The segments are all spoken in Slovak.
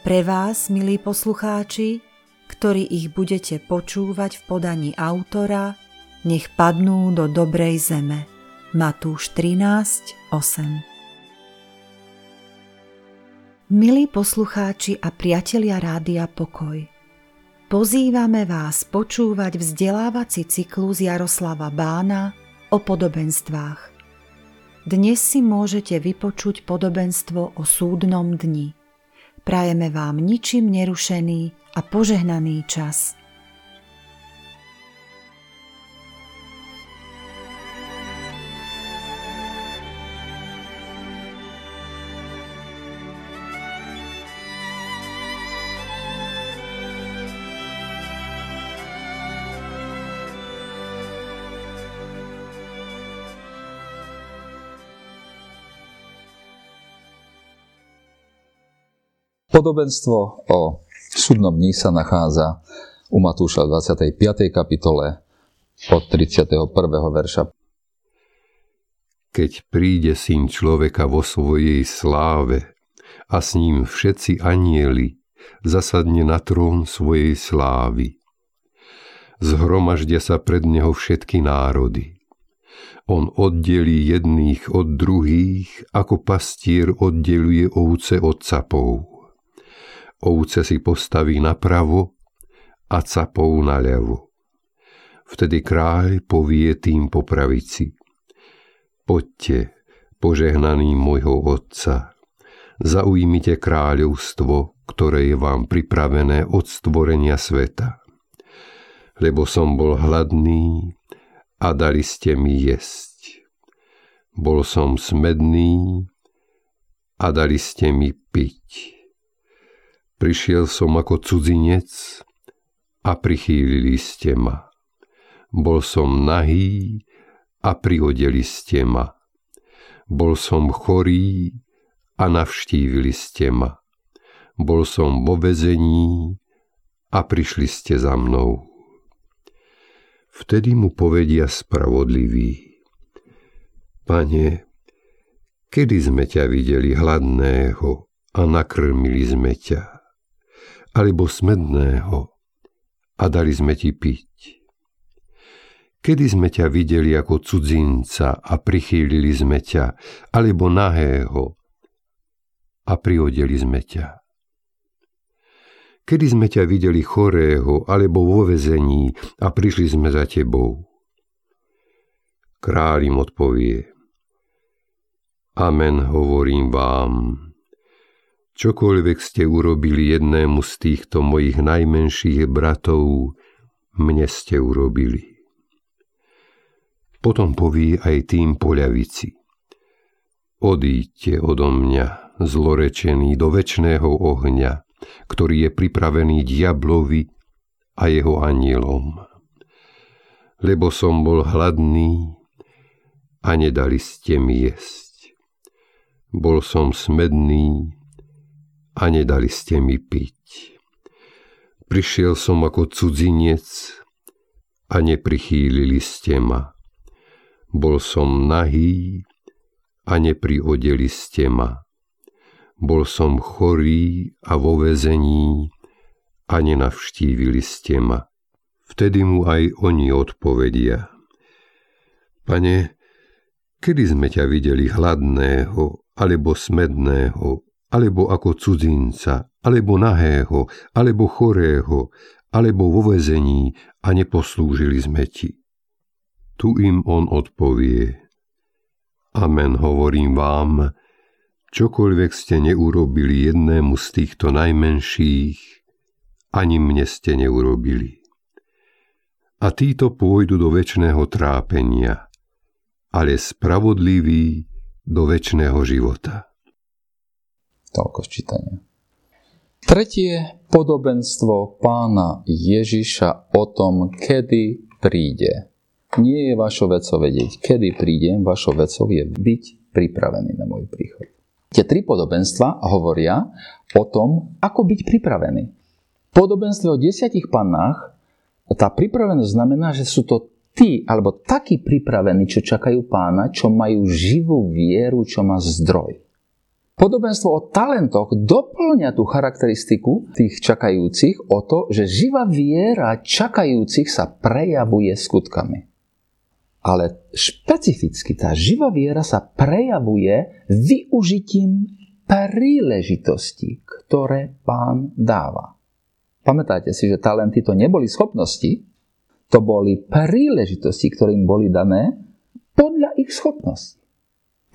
pre vás, milí poslucháči, ktorí ich budete počúvať v podaní autora, nech padnú do dobrej zeme. Matúš 13, 8 Milí poslucháči a priatelia Rádia Pokoj, pozývame vás počúvať vzdelávací cyklus Jaroslava Bána o podobenstvách. Dnes si môžete vypočuť podobenstvo o súdnom dni – Prajeme vám ničím nerušený a požehnaný čas. Podobenstvo o súdnom dni sa nachádza u Matúša v 25. kapitole od 31. verša. Keď príde syn človeka vo svojej sláve a s ním všetci anieli, zasadne na trón svojej slávy. Zhromaždia sa pred neho všetky národy. On oddelí jedných od druhých, ako pastier oddeluje ovce od capov ovce si postaví napravo a capou naľavo. Vtedy kráľ povie tým po pravici. Poďte, požehnaný môjho Otca, zaujmite kráľovstvo, ktoré je vám pripravené od stvorenia sveta. Lebo som bol hladný a dali ste mi jesť. Bol som smedný a dali ste mi piť Prišiel som ako cudzinec a prichýlili ste ma. Bol som nahý a prihodili ste ma. Bol som chorý a navštívili ste ma. Bol som vo vezení a prišli ste za mnou. Vtedy mu povedia spravodliví. Pane, kedy sme ťa videli hladného a nakrmili sme ťa? Alebo smedného a dali sme ti piť. Kedy sme ťa videli ako cudzinca a prichýlili sme ťa, alebo nahého a priodeli sme ťa. Kedy sme ťa videli chorého alebo vo vezení a prišli sme za tebou. Kráľ im odpovie. Amen hovorím vám, Čokoľvek ste urobili jednému z týchto mojich najmenších bratov, mne ste urobili. Potom poví aj tým poľavici. Odíďte odo mňa, zlorečený, do väčšného ohňa, ktorý je pripravený diablovi a jeho anielom. Lebo som bol hladný a nedali ste mi jesť. Bol som smedný a nedali ste mi piť. Prišiel som ako cudzinec a neprichýlili ste ma. Bol som nahý a nepriodeli ste ma. Bol som chorý a vo vezení a nenavštívili ste ma. Vtedy mu aj oni odpovedia. Pane, kedy sme ťa videli hladného, alebo smedného, alebo ako cudzinca, alebo nahého, alebo chorého, alebo vo vezení a neposlúžili sme ti. Tu im on odpovie. Amen, hovorím vám, čokoľvek ste neurobili jednému z týchto najmenších, ani mne ste neurobili. A títo pôjdu do väčšného trápenia, ale spravodliví do väčšného života. Toľko ščítania. Tretie podobenstvo pána Ježiša o tom, kedy príde. Nie je vašou vecou vedieť, kedy prídem, vašou vecou je byť pripravený na môj príchod. Tie tri podobenstva hovoria o tom, ako byť pripravený. Podobenstvo o desiatich pannách, tá pripravenosť znamená, že sú to tí, alebo takí pripravení, čo čakajú pána, čo majú živú vieru, čo má zdroj. Podobenstvo o talentoch doplňa tú charakteristiku tých čakajúcich o to, že živá viera čakajúcich sa prejavuje skutkami. Ale špecificky tá živá viera sa prejavuje využitím príležitosti, ktoré pán dáva. Pamätáte si, že talenty to neboli schopnosti, to boli príležitosti, ktoré im boli dané podľa ich schopností.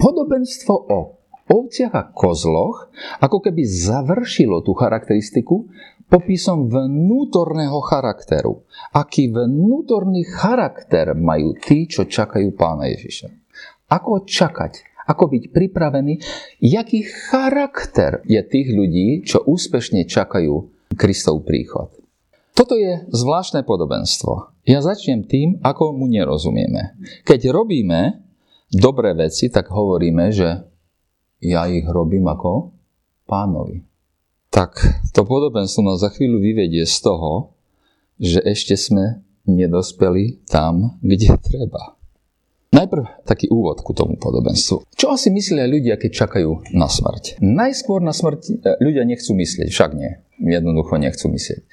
Podobenstvo o ovciach a kozloch ako keby završilo tú charakteristiku popisom vnútorného charakteru. Aký vnútorný charakter majú tí, čo čakajú pána Ježiša. Ako čakať? Ako byť pripravený? Jaký charakter je tých ľudí, čo úspešne čakajú Kristov príchod? Toto je zvláštne podobenstvo. Ja začnem tým, ako mu nerozumieme. Keď robíme dobré veci, tak hovoríme, že ja ich robím ako pánovi. Tak to podobenstvo nás za chvíľu vyvedie z toho, že ešte sme nedospeli tam, kde treba. Najprv taký úvod ku tomu podobenstvu. Čo asi myslia ľudia, keď čakajú na smrť? Najskôr na smrť e, ľudia nechcú myslieť, však nie. Jednoducho nechcú myslieť.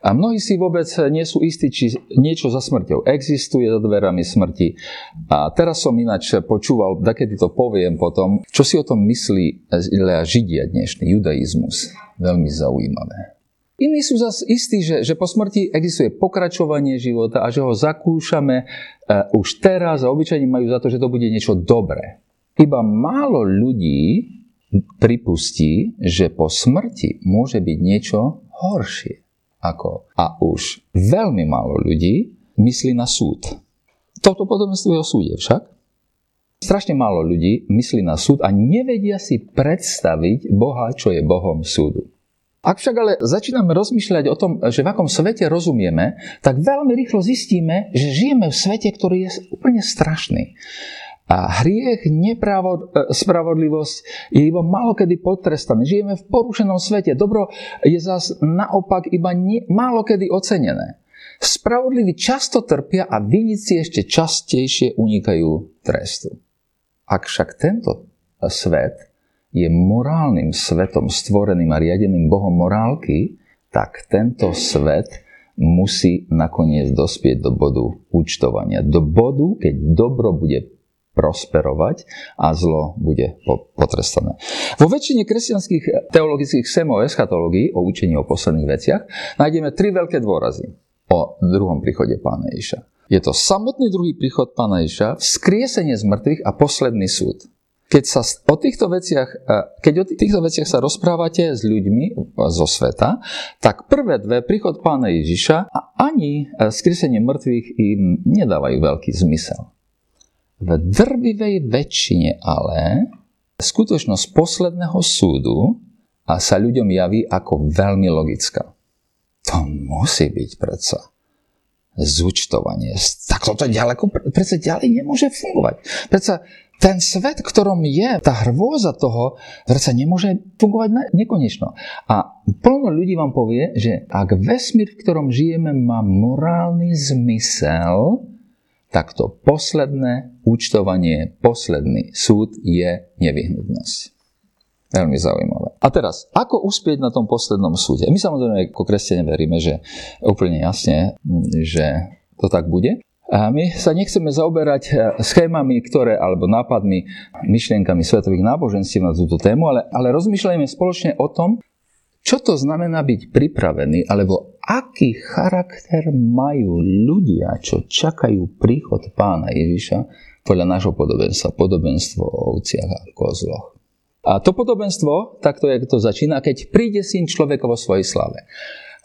A mnohí si vôbec nie sú istí, či niečo za smrťou existuje za dverami smrti. A teraz som ináč počúval, kedy to poviem potom, čo si o tom myslí Židia dnešný, judaizmus. Veľmi zaujímavé. Iní sú zase istí, že, že po smrti existuje pokračovanie života a že ho zakúšame uh, už teraz a obyčajne majú za to, že to bude niečo dobré. Iba málo ľudí pripustí, že po smrti môže byť niečo horšie. Ako. A už veľmi málo ľudí myslí na súd. Toto podobenstvo je o súde však. Strašne málo ľudí myslí na súd a nevedia si predstaviť Boha, čo je Bohom súdu. Ak však ale začíname rozmýšľať o tom, že v akom svete rozumieme, tak veľmi rýchlo zistíme, že žijeme v svete, ktorý je úplne strašný. A hriech, neprávo, e, spravodlivosť je iba malokedy potrestaný. Žijeme v porušenom svete. Dobro je zas naopak iba nie, malokedy ocenené. Spravodliví často trpia a vinici ešte častejšie unikajú trestu. Ak však tento svet je morálnym svetom stvoreným a riadeným Bohom morálky, tak tento svet musí nakoniec dospieť do bodu účtovania. Do bodu, keď dobro bude prosperovať a zlo bude potrestané. Vo väčšine kresťanských teologických semov eschatológií o učení o posledných veciach nájdeme tri veľké dôrazy o druhom príchode pána Ježa. Je to samotný druhý príchod pána Ježa, vzkriesenie z mŕtvych a posledný súd keď sa o týchto veciach, e, keď o týchto veciach sa rozprávate s ľuďmi zo sveta, tak prvé dve, príchod pána Ježiša a ani e, skresenie mŕtvych im nedávajú veľký zmysel. V drvivej väčšine ale skutočnosť posledného súdu a sa ľuďom javí ako veľmi logická. To musí byť predsa zúčtovanie. Tak toto ďaleko, predsa ďalej nemôže fungovať. Predsa ten svet, ktorom je tá hrôza toho, sa nemôže fungovať nekonečno. A plno ľudí vám povie, že ak vesmír, v ktorom žijeme, má morálny zmysel, tak to posledné účtovanie, posledný súd je nevyhnutnosť. Veľmi zaujímavé. A teraz, ako uspieť na tom poslednom súde? My samozrejme ako kresťania veríme, že úplne jasne, že to tak bude. A my sa nechceme zaoberať e, schémami, ktoré, alebo nápadmi, myšlienkami svetových náboženstiev na túto tému, ale, ale rozmýšľajme spoločne o tom, čo to znamená byť pripravený, alebo aký charakter majú ľudia, čo čakajú príchod pána Ježiša podľa nášho podobenstva, podobenstvo o ovciach a kozloch. A to podobenstvo, takto je to začína, keď príde syn človeka vo svojej slave.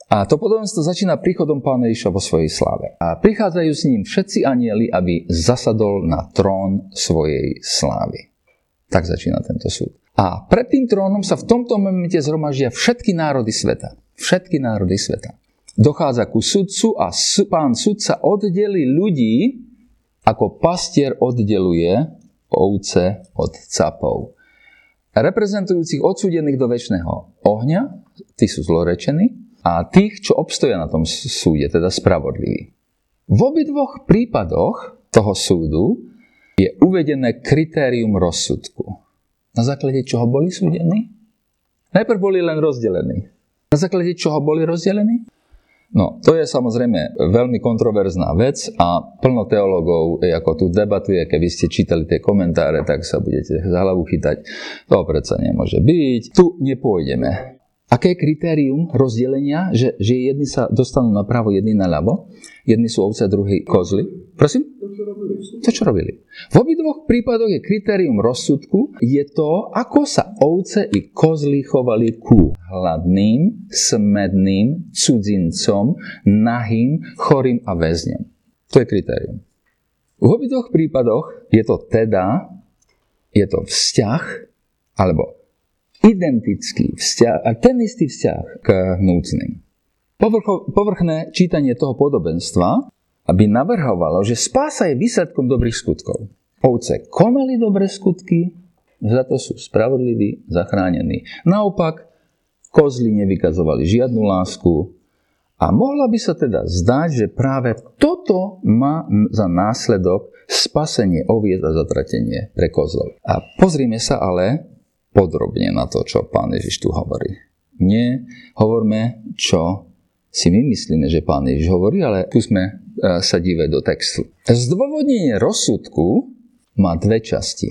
A to podobenstvo začína príchodom pána Ježiša vo svojej sláve. A prichádzajú s ním všetci anieli, aby zasadol na trón svojej slávy. Tak začína tento súd. A pred tým trónom sa v tomto momente zhromaždia všetky národy sveta. Všetky národy sveta. Dochádza ku sudcu a pán sudca oddeli ľudí, ako pastier oddeluje ovce od capov. Reprezentujúcich odsúdených do väčšného ohňa, tí sú zlorečení, a tých, čo obstoja na tom súde, teda spravodliví. V obidvoch prípadoch toho súdu je uvedené kritérium rozsudku. Na základe čoho boli súdení? Najprv boli len rozdelení. Na základe čoho boli rozdelení? No, to je samozrejme veľmi kontroverzná vec a plno teológov, ako tu debatuje, keby ste čítali tie komentáre, tak sa budete za hlavu chytať. To predsa nemôže byť. Tu nepôjdeme. Aké je kritérium rozdelenia, že, že jedni sa dostanú na pravo, jedni na ľavo? Jedni sú ovce, druhý kozly. Prosím? To, čo robili. V obidvoch prípadoch je kritérium rozsudku, je to, ako sa ovce i kozly chovali ku hladným, smedným, cudzincom, nahým, chorým a väzňom. To je kritérium. V obidvoch prípadoch je to teda, je to vzťah, alebo identický vzťah, a ten istý vzťah k núcným. Povrcho, povrchné čítanie toho podobenstva aby navrhovalo, že spása je výsledkom dobrých skutkov. Ovce konali dobré skutky, za to sú spravodliví, zachránení. Naopak, kozly nevykazovali žiadnu lásku a mohla by sa teda zdať, že práve toto má za následok spasenie oviec a zatratenie pre kozlov. A pozrime sa ale podrobne na to, čo pán Ježiš tu hovorí. Nie hovorme, čo si my myslíme, že pán Ježiš hovorí, ale skúsme e, sa dívať do textu. Zdôvodnenie rozsudku má dve časti.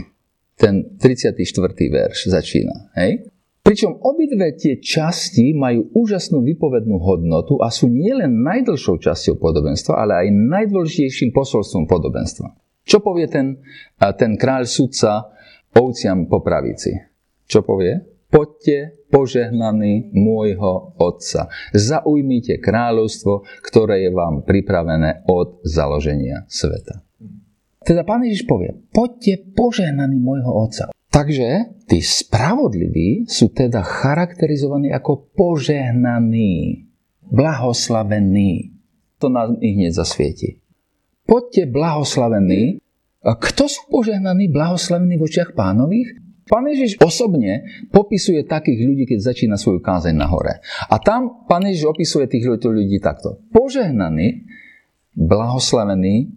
Ten 34. verš začína. Hej? Pričom obidve tie časti majú úžasnú vypovednú hodnotu a sú nielen najdlhšou časťou podobenstva, ale aj najdôležitejším posolstvom podobenstva. Čo povie ten, e, ten kráľ sudca ovciam po pravici? Čo povie? Poďte požehnaní môjho Otca. Zaujmite kráľovstvo, ktoré je vám pripravené od založenia sveta. Teda Pán Ježiš povie, poďte požehnaní môjho Otca. Takže tí spravodliví sú teda charakterizovaní ako požehnaní, blahoslavení. To nás ich hneď zasvieti. Poďte blahoslavení. Kto sú požehnaní, blahoslavení v očiach pánových? Pán Ježiš osobne popisuje takých ľudí, keď začína svoju kázeň na hore. A tam Pán Ježiš opisuje tých ľudí takto. Požehnaný, blahoslavený,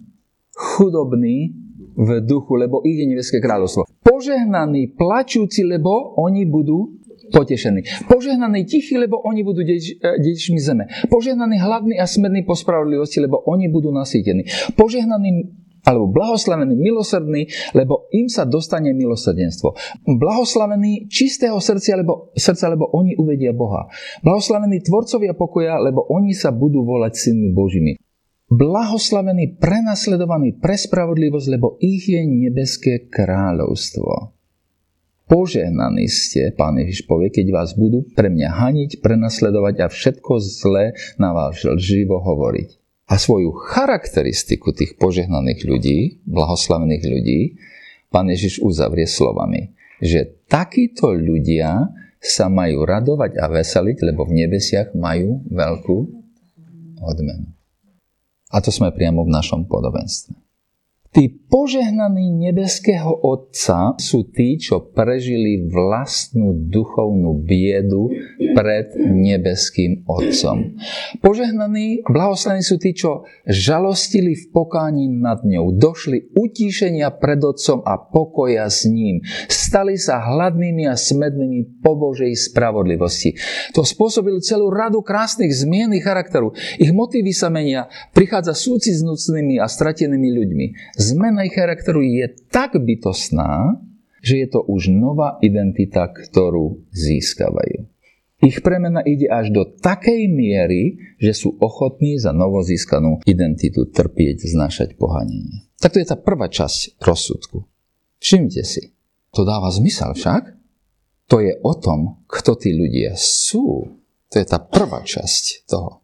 chudobný v duchu, lebo ich nebeské kráľovstvo. Požehnaný, plačúci, lebo oni budú potešení. Požehnaný tichý, lebo oni budú deč, e, dedičmi zeme. Požehnaný hladný a smedný po spravodlivosti, lebo oni budú nasýtení. Požehnaný alebo blahoslavený milosrdný, lebo im sa dostane milosrdenstvo. Blahoslavený čistého srdcia, lebo, srdca, lebo oni uvedia Boha. Blahoslavení tvorcovia pokoja, lebo oni sa budú volať synmi Božími. Blahoslavený prenasledovaný pre spravodlivosť, lebo ich je nebeské kráľovstvo. Požehnaní ste, pán Ježiš povie, keď vás budú pre mňa haniť, prenasledovať a všetko zlé na vás lživo hovoriť a svoju charakteristiku tých požehnaných ľudí, blahoslavených ľudí, pán Ježiš uzavrie slovami, že takíto ľudia sa majú radovať a veseliť, lebo v nebesiach majú veľkú odmenu. A to sme priamo v našom podobenstve. Tí požehnaní nebeského Otca sú tí, čo prežili vlastnú duchovnú biedu pred nebeským Otcom. Požehnaní, blahoslavení sú tí, čo žalostili v pokáni nad ňou, došli utíšenia pred Otcom a pokoja s ním. Stali sa hladnými a smednými po Božej spravodlivosti. To spôsobilo celú radu krásnych zmien charakteru. Ich motívy sa menia, prichádza súci s núcnými a stratenými ľuďmi zmena ich charakteru je tak bytostná, že je to už nová identita, ktorú získavajú. Ich premena ide až do takej miery, že sú ochotní za novozískanú identitu trpieť, znašať pohanenie. Tak to je tá prvá časť rozsudku. Všimte si, to dáva zmysel však. To je o tom, kto tí ľudia sú. To je tá prvá časť toho.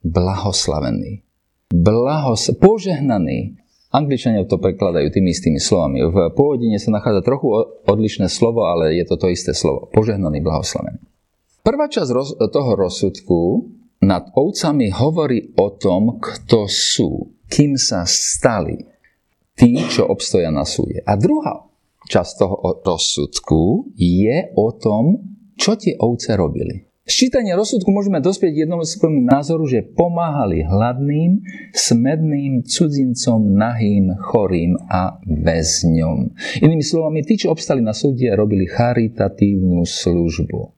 Blahoslavený. Blahos, požehnaný, Angličania to prekladajú tými istými slovami. V pôvodine sa nachádza trochu odlišné slovo, ale je to to isté slovo. Požehnaný, blahoslavený. Prvá časť roz, toho rozsudku nad ovcami hovorí o tom, kto sú, kým sa stali tí, čo obstoja na súde. A druhá časť toho rozsudku je o tom, čo tie ovce robili. Z čítania rozsudku môžeme dospieť k jednomu názoru, že pomáhali hladným, smedným, cudzincom, nahým, chorým a väzňom. Inými slovami, tí, čo obstali na súde, robili charitatívnu službu.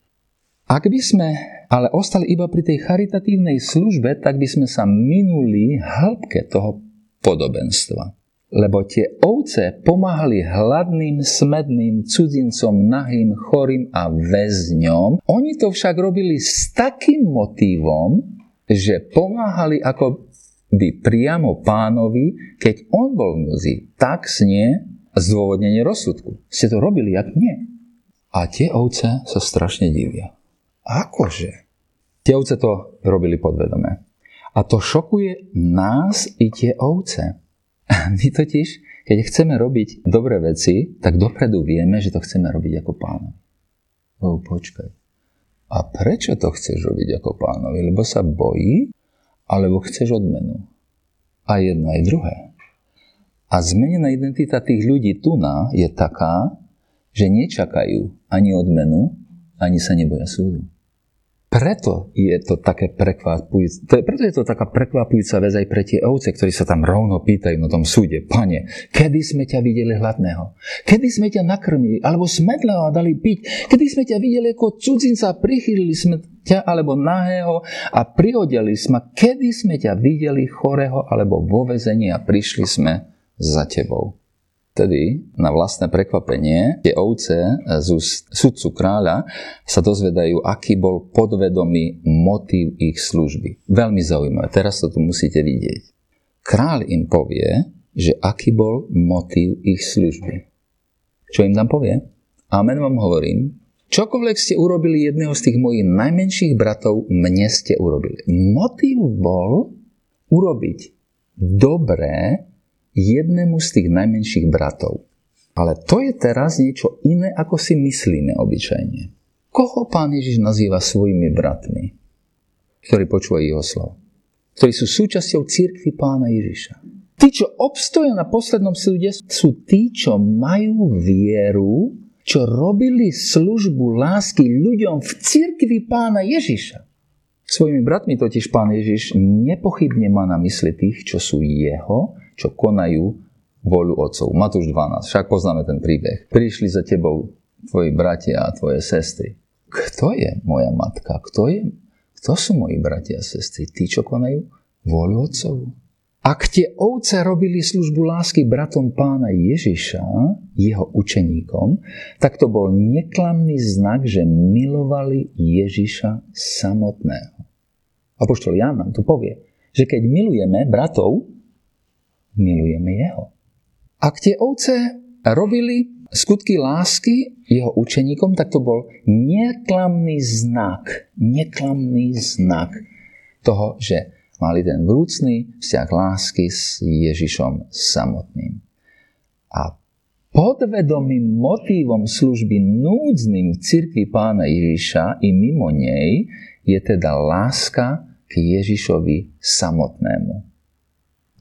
Ak by sme ale ostali iba pri tej charitatívnej službe, tak by sme sa minuli hĺbke toho podobenstva lebo tie ovce pomáhali hladným, smedným, cudzincom, nahým, chorým a väzňom. Oni to však robili s takým motívom, že pomáhali ako by priamo pánovi, keď on bol v núzi. Tak snie zdôvodnenie rozsudku. Ste to robili, jak nie. A tie ovce sa strašne divia. Akože? Tie ovce to robili podvedome. A to šokuje nás i tie ovce. My totiž, keď chceme robiť dobré veci, tak dopredu vieme, že to chceme robiť ako pánovi. Oh, počkaj. A prečo to chceš robiť ako pánovi? Lebo sa bojí, alebo chceš odmenu? A jedno aj druhé. A zmenená identita tých ľudí tu na je taká, že nečakajú ani odmenu, ani sa neboja súdu. Preto je to také prekvapujúce, preto je to taká prekvapujúca vec aj pre tie ovce, ktorí sa tam rovno pýtajú na tom súde. Pane, kedy sme ťa videli hladného? Kedy sme ťa nakrmili? Alebo smedlého dali piť? Kedy sme ťa videli ako cudzinca, prichýlili sme ťa alebo nahého a prihodili sme? Kedy sme ťa videli chorého alebo vo vezení a prišli sme za tebou? Vtedy, na vlastné prekvapenie, tie ovce z sudcu kráľa sa dozvedajú, aký bol podvedomý motív ich služby. Veľmi zaujímavé, teraz to tu musíte vidieť. Kráľ im povie, že aký bol motív ich služby. Čo im tam povie? Amen vám hovorím, čokoľvek ste urobili jedného z tých mojich najmenších bratov, mne ste urobili. Motív bol urobiť dobré jednému z tých najmenších bratov. Ale to je teraz niečo iné, ako si myslíme obyčajne. Koho pán Ježiš nazýva svojimi bratmi, ktorí počúvajú jeho slovo? Ktorí sú súčasťou církvy pána Ježiša. Tí, čo obstoja na poslednom súde, sú tí, čo majú vieru, čo robili službu lásky ľuďom v církvi pána Ježiša. Svojimi bratmi totiž pán Ježiš nepochybne má na mysli tých, čo sú jeho čo konajú voľu otcov. Matúš 12, však poznáme ten príbeh. Prišli za tebou tvoji bratia a tvoje sestry. Kto je moja matka? Kto, je, kto sú moji bratia a sestry? Tí, čo konajú voľu otcov. Ak tie ovce robili službu lásky bratom pána Ježiša, jeho učeníkom, tak to bol neklamný znak, že milovali Ježiša samotného. Apoštol Jan nám tu povie, že keď milujeme bratov, milujeme jeho. Ak tie ovce robili skutky lásky jeho učeníkom, tak to bol neklamný znak, neklamný znak toho, že mali ten vrúcný vzťah lásky s Ježišom samotným. A podvedomým motívom služby núdznym v cirkvi pána Ježiša i mimo nej je teda láska k Ježišovi samotnému.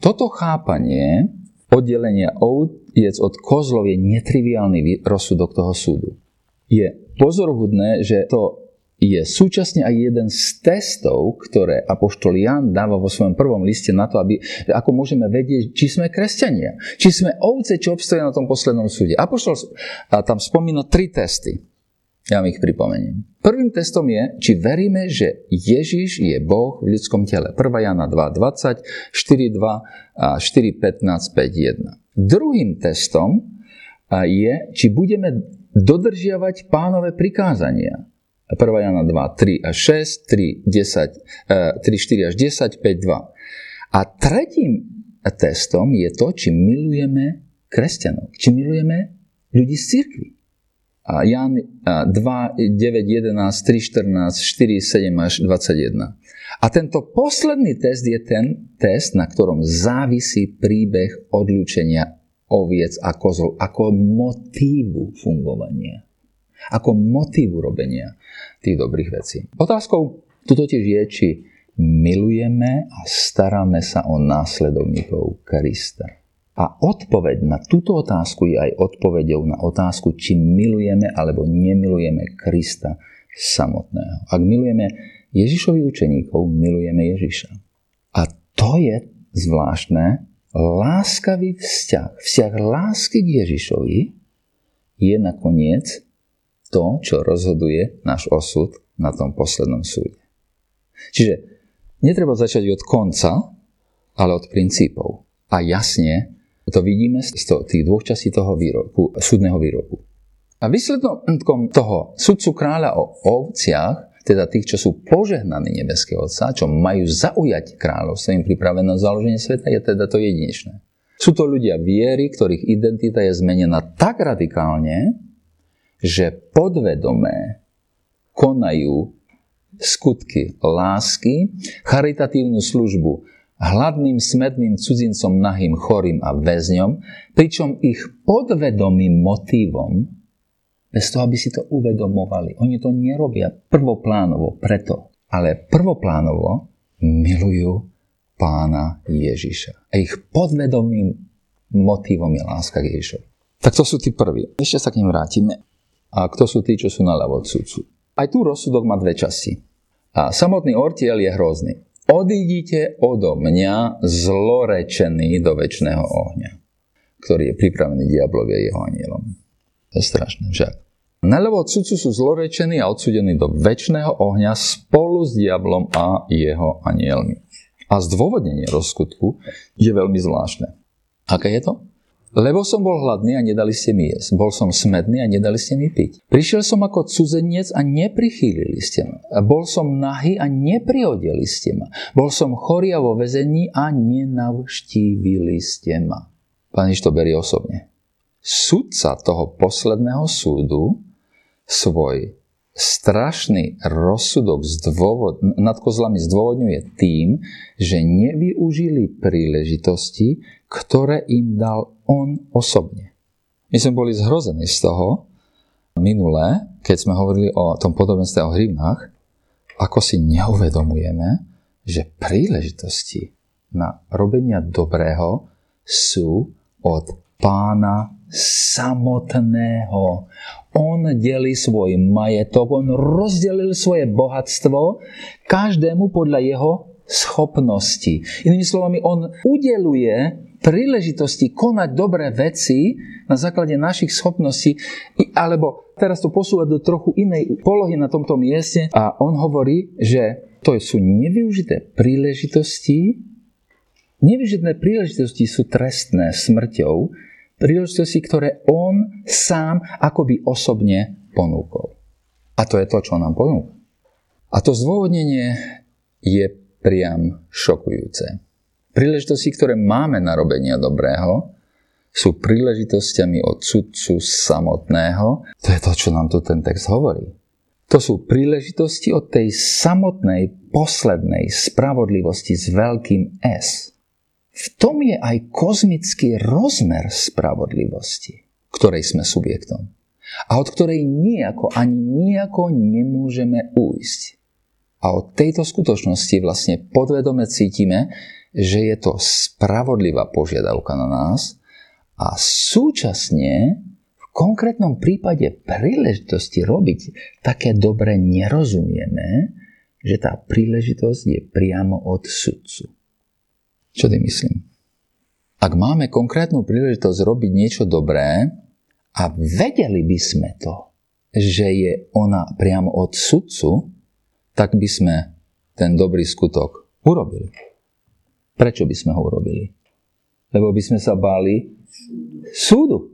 Toto chápanie oddelenia oviec od kozlov je netriviálny rozsudok toho súdu. Je pozoruhodné, že to je súčasne aj jeden z testov, ktoré Apoštol Jan dáva vo svojom prvom liste na to, aby, ako môžeme vedieť, či sme kresťania, či sme ovce, čo obstoja na tom poslednom súde. Apoštol tam spomína tri testy. Ja vám ich pripomeniem. Prvým testom je, či veríme, že Ježiš je Boh v ľudskom tele. 1. Jana 2.20, 4.2 a 4.15, 5.1. Druhým testom je, či budeme dodržiavať pánové prikázania. 1. Jana 2, 3 až 6, 3, 10, 3, 4 až 10, 5, 2. A tretím testom je to, či milujeme kresťanov, či milujeme ľudí z cirkvi. Jan 2, 9, 11, 3, 14, 4, 7 až 21. A tento posledný test je ten test, na ktorom závisí príbeh odlúčenia oviec a kozol ako motívu fungovania. Ako motívu robenia tých dobrých vecí. Otázkou tu totiž je, či milujeme a staráme sa o následovníkov Krista. A odpoveď na túto otázku je aj odpoveďou na otázku, či milujeme alebo nemilujeme Krista samotného. Ak milujeme Ježišových učeníkov, milujeme Ježiša. A to je zvláštne, láskavý vzťah, vzťah lásky k Ježišovi je nakoniec to, čo rozhoduje náš osud na tom poslednom súde. Čiže netreba začať od konca, ale od princípov. A jasne to vidíme z tých dvoch častí toho výroku, súdneho výroku. A výsledkom toho sudcu kráľa o ovciach, teda tých, čo sú požehnaní nebeského Otca, čo majú zaujať kráľovstvo im pripravené založenie sveta, je teda to jedinečné. Sú to ľudia viery, ktorých identita je zmenená tak radikálne, že podvedomé konajú skutky lásky, charitatívnu službu hladným, smedným cudzincom, nahým, chorým a väzňom, pričom ich podvedomým motívom, bez toho, aby si to uvedomovali, oni to nerobia prvoplánovo preto, ale prvoplánovo milujú pána Ježiša. A ich podvedomým motívom je láska k Ježišovi. Tak to sú tí prví. Ešte sa k ním vrátime. A kto sú tí, čo sú naľavo od sudcu? Aj tu rozsudok má dve časti. A samotný ortiel je hrozný. Odídite odo mňa zlorečený do väčšného ohňa, ktorý je pripravený diablovi a jeho anielom. To je strašné, však. Naľavo od sudcu sú zlorečení a odsudení do väčšného ohňa spolu s diablom a jeho anielmi. A zdôvodnenie rozskutku je veľmi zvláštne. Aké je to? Lebo som bol hladný a nedali ste mi jesť. Bol som smedný a nedali ste mi piť. Prišiel som ako cudzenec a neprichýlili ste ma. Bol som nahý a nepriodeli ste ma. Bol som chorý a vo vezení a nenavštívili ste ma. Pán Iš to berie osobne. Sudca toho posledného súdu svoj strašný rozsudok zdôvod, nad kozlami zdôvodňuje tým, že nevyužili príležitosti, ktoré im dal on osobne. My sme boli zhrození z toho minulé, keď sme hovorili o tom podobenstve o hrivnách, ako si neuvedomujeme, že príležitosti na robenia dobrého sú od pána samotného. On delí svoj majetok, on rozdelil svoje bohatstvo každému podľa jeho schopnosti. Inými slovami, on udeluje príležitosti konať dobré veci na základe našich schopností, alebo teraz to posúvať do trochu inej polohy na tomto mieste a on hovorí, že to sú nevyužité príležitosti, nevyužité príležitosti sú trestné smrťou, príležitosti, ktoré on sám akoby osobne ponúkol. A to je to, čo nám ponúka. A to zdôvodnenie je priam šokujúce. Príležitosti, ktoré máme na robenia dobrého, sú príležitosťami od sudcu samotného. To je to, čo nám tu ten text hovorí. To sú príležitosti od tej samotnej, poslednej spravodlivosti s veľkým S. V tom je aj kozmický rozmer spravodlivosti, ktorej sme subjektom. A od ktorej nejako ani nejako nemôžeme újsť. A od tejto skutočnosti vlastne podvedome cítime, že je to spravodlivá požiadavka na nás A súčasne v konkrétnom prípade príležitosti robiť také dobre nerozumieme, že tá príležitosť je priamo od sudcu. Čo ty myslím? Ak máme konkrétnu príležitosť robiť niečo dobré a vedeli by sme to, že je ona priamo od sudcu, tak by sme ten dobrý skutok urobili. Prečo by sme ho urobili? Lebo by sme sa báli súdu.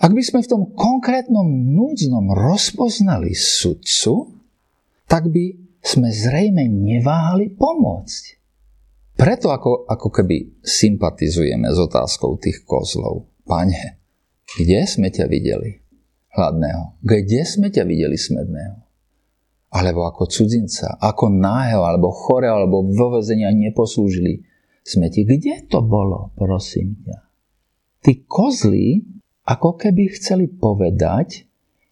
Ak by sme v tom konkrétnom núdznom rozpoznali sudcu, tak by sme zrejme neváhali pomôcť. Preto ako, ako keby sympatizujeme s otázkou tých kozlov. Pane, kde sme ťa videli hladného? Kde sme ťa videli smedného? Alebo ako cudzinca, ako náheho, alebo chorého, alebo vo vezenia neposlúžili sme ti. Kde to bolo, prosím ťa? tí kozly ako keby chceli povedať,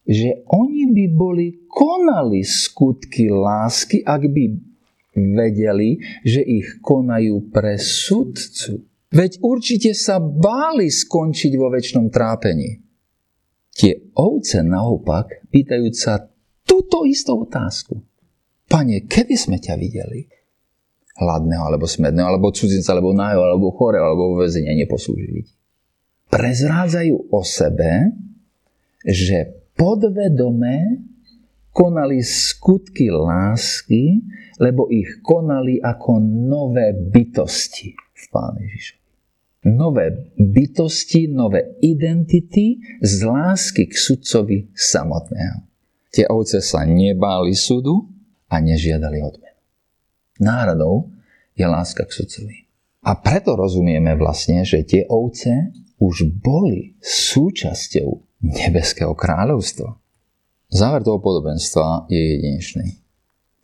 že oni by boli konali skutky lásky, ak by vedeli, že ich konajú pre sudcu. Veď určite sa báli skončiť vo väčšnom trápení. Tie ovce naopak pýtajú sa túto istú otázku. Pane, kedy sme ťa videli? Hladného, alebo smedného, alebo cudzinca, alebo nájho, alebo chore, alebo vo väzenia neposlúžili prezrádzajú o sebe, že podvedome konali skutky lásky, lebo ich konali ako nové bytosti v Páne Ježišovi. Nové bytosti, nové identity z lásky k sudcovi samotného. Tie ovce sa nebáli súdu a nežiadali odmenu. Náradou je láska k sudcovi. A preto rozumieme vlastne, že tie ovce už boli súčasťou nebeského kráľovstva. Záver toho podobenstva je jedinečný.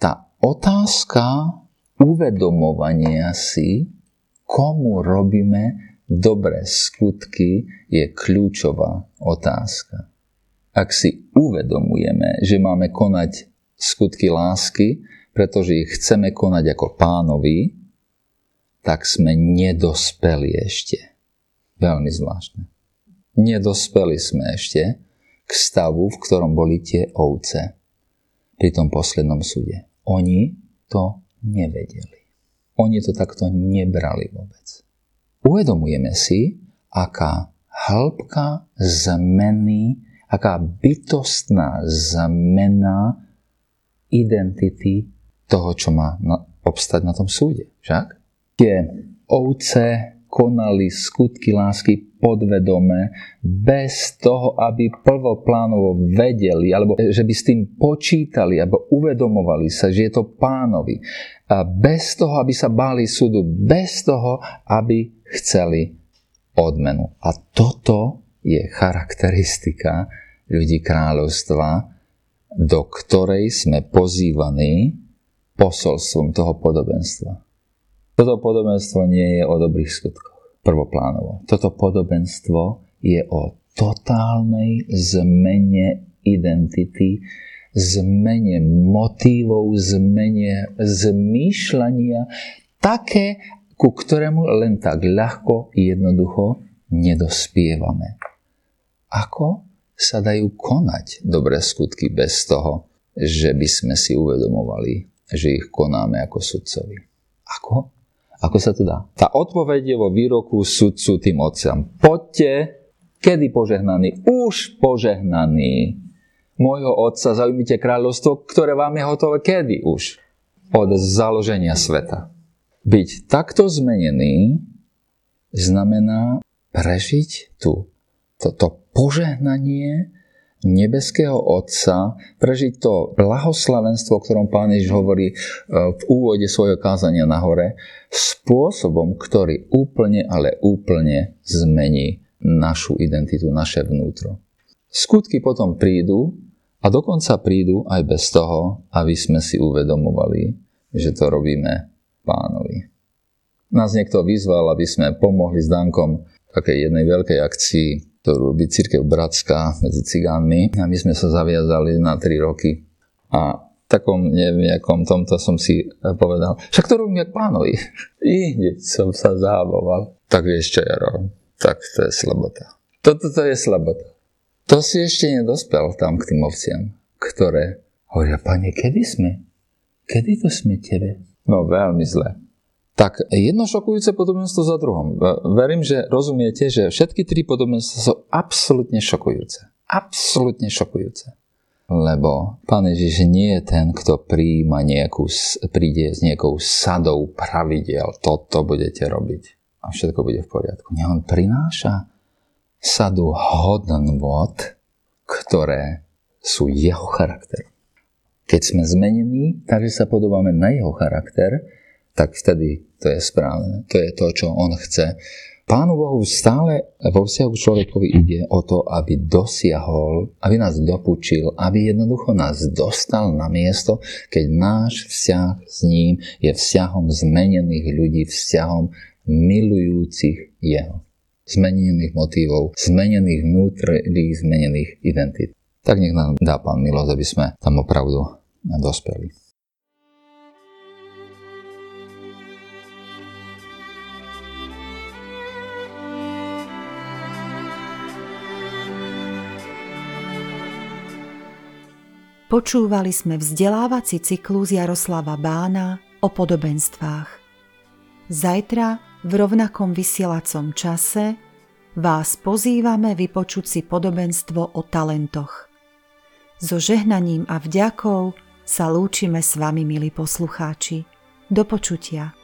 Tá otázka uvedomovania si, komu robíme dobré skutky, je kľúčová otázka. Ak si uvedomujeme, že máme konať skutky lásky, pretože ich chceme konať ako pánovi, tak sme nedospeli ešte Veľmi zvláštne. Nedospeli sme ešte k stavu, v ktorom boli tie ovce pri tom poslednom súde. Oni to nevedeli. Oni to takto nebrali vôbec. Uvedomujeme si, aká hĺbka zmeny, aká bytostná zmena identity toho, čo má obstať na tom súde. Však? Tie ovce konali skutky lásky podvedome, bez toho, aby prvoplánovo vedeli, alebo že by s tým počítali, alebo uvedomovali sa, že je to pánovi. A bez toho, aby sa báli súdu, bez toho, aby chceli odmenu. A toto je charakteristika ľudí kráľovstva, do ktorej sme pozývaní posolstvom toho podobenstva. Toto podobenstvo nie je o dobrých skutkoch, prvoplánovo. Toto podobenstvo je o totálnej zmene identity, zmene motívov, zmene zmýšľania, také, ku ktorému len tak ľahko, jednoducho nedospievame. Ako sa dajú konať dobré skutky bez toho, že by sme si uvedomovali, že ich konáme ako sudcovi? Ako? Ako sa to dá? Tá odpoveď je vo výroku sudcu tým otcom. Poďte, kedy požehnaný? Už požehnaný. Môjho otca zaujímite kráľovstvo, ktoré vám je hotové kedy už? Od založenia sveta. Byť takto zmenený znamená prežiť tu toto požehnanie nebeského Otca, prežiť to blahoslavenstvo, o ktorom Pán Ježiš hovorí e, v úvode svojho kázania na hore, spôsobom, ktorý úplne, ale úplne zmení našu identitu, naše vnútro. Skutky potom prídu a dokonca prídu aj bez toho, aby sme si uvedomovali, že to robíme pánovi. Nás niekto vyzval, aby sme pomohli s Dankom takej jednej veľkej akcii ktorú robí církev Bratská medzi cigánmi. A my sme sa zaviazali na 3 roky. A takom nejakom tomto som si povedal, však to robím jak pánovi. I hneď som sa zábavoval. Tak vieš čo, Jaro, tak to je slabota. Toto to je slabota. To si ešte nedospel tam k tým ovciam, ktoré hovoria, pane, kedy sme? Kedy to sme tebe? No veľmi zle. Tak jedno šokujúce podobenstvo za druhom. Verím, že rozumiete, že všetky tri podobenstva sú absolútne šokujúce. Absolútne šokujúce. Lebo Pán Ježiš nie je ten, kto príjma nejakú, príde s nejakou sadou pravidel. Toto budete robiť a všetko bude v poriadku. Nie, on prináša sadu hodnot, ktoré sú jeho charakterom. Keď sme zmenení, takže sa podobáme na jeho charakter, tak vtedy to je správne. To je to, čo on chce. Pánu Bohu stále vo vzťahu človekovi ide o to, aby dosiahol, aby nás dopučil, aby jednoducho nás dostal na miesto, keď náš vzťah s ním je vzťahom zmenených ľudí, vzťahom milujúcich jeho zmenených motívov, zmenených vnútrných, zmenených identít. Tak nech nám dá Pán milosť, aby sme tam opravdu dospeli. Počúvali sme vzdelávací cyklus Jaroslava Bána o podobenstvách. Zajtra v rovnakom vysielacom čase vás pozývame vypočuť si podobenstvo o talentoch. So žehnaním a vďakou sa lúčime s vami, milí poslucháči. Do počutia.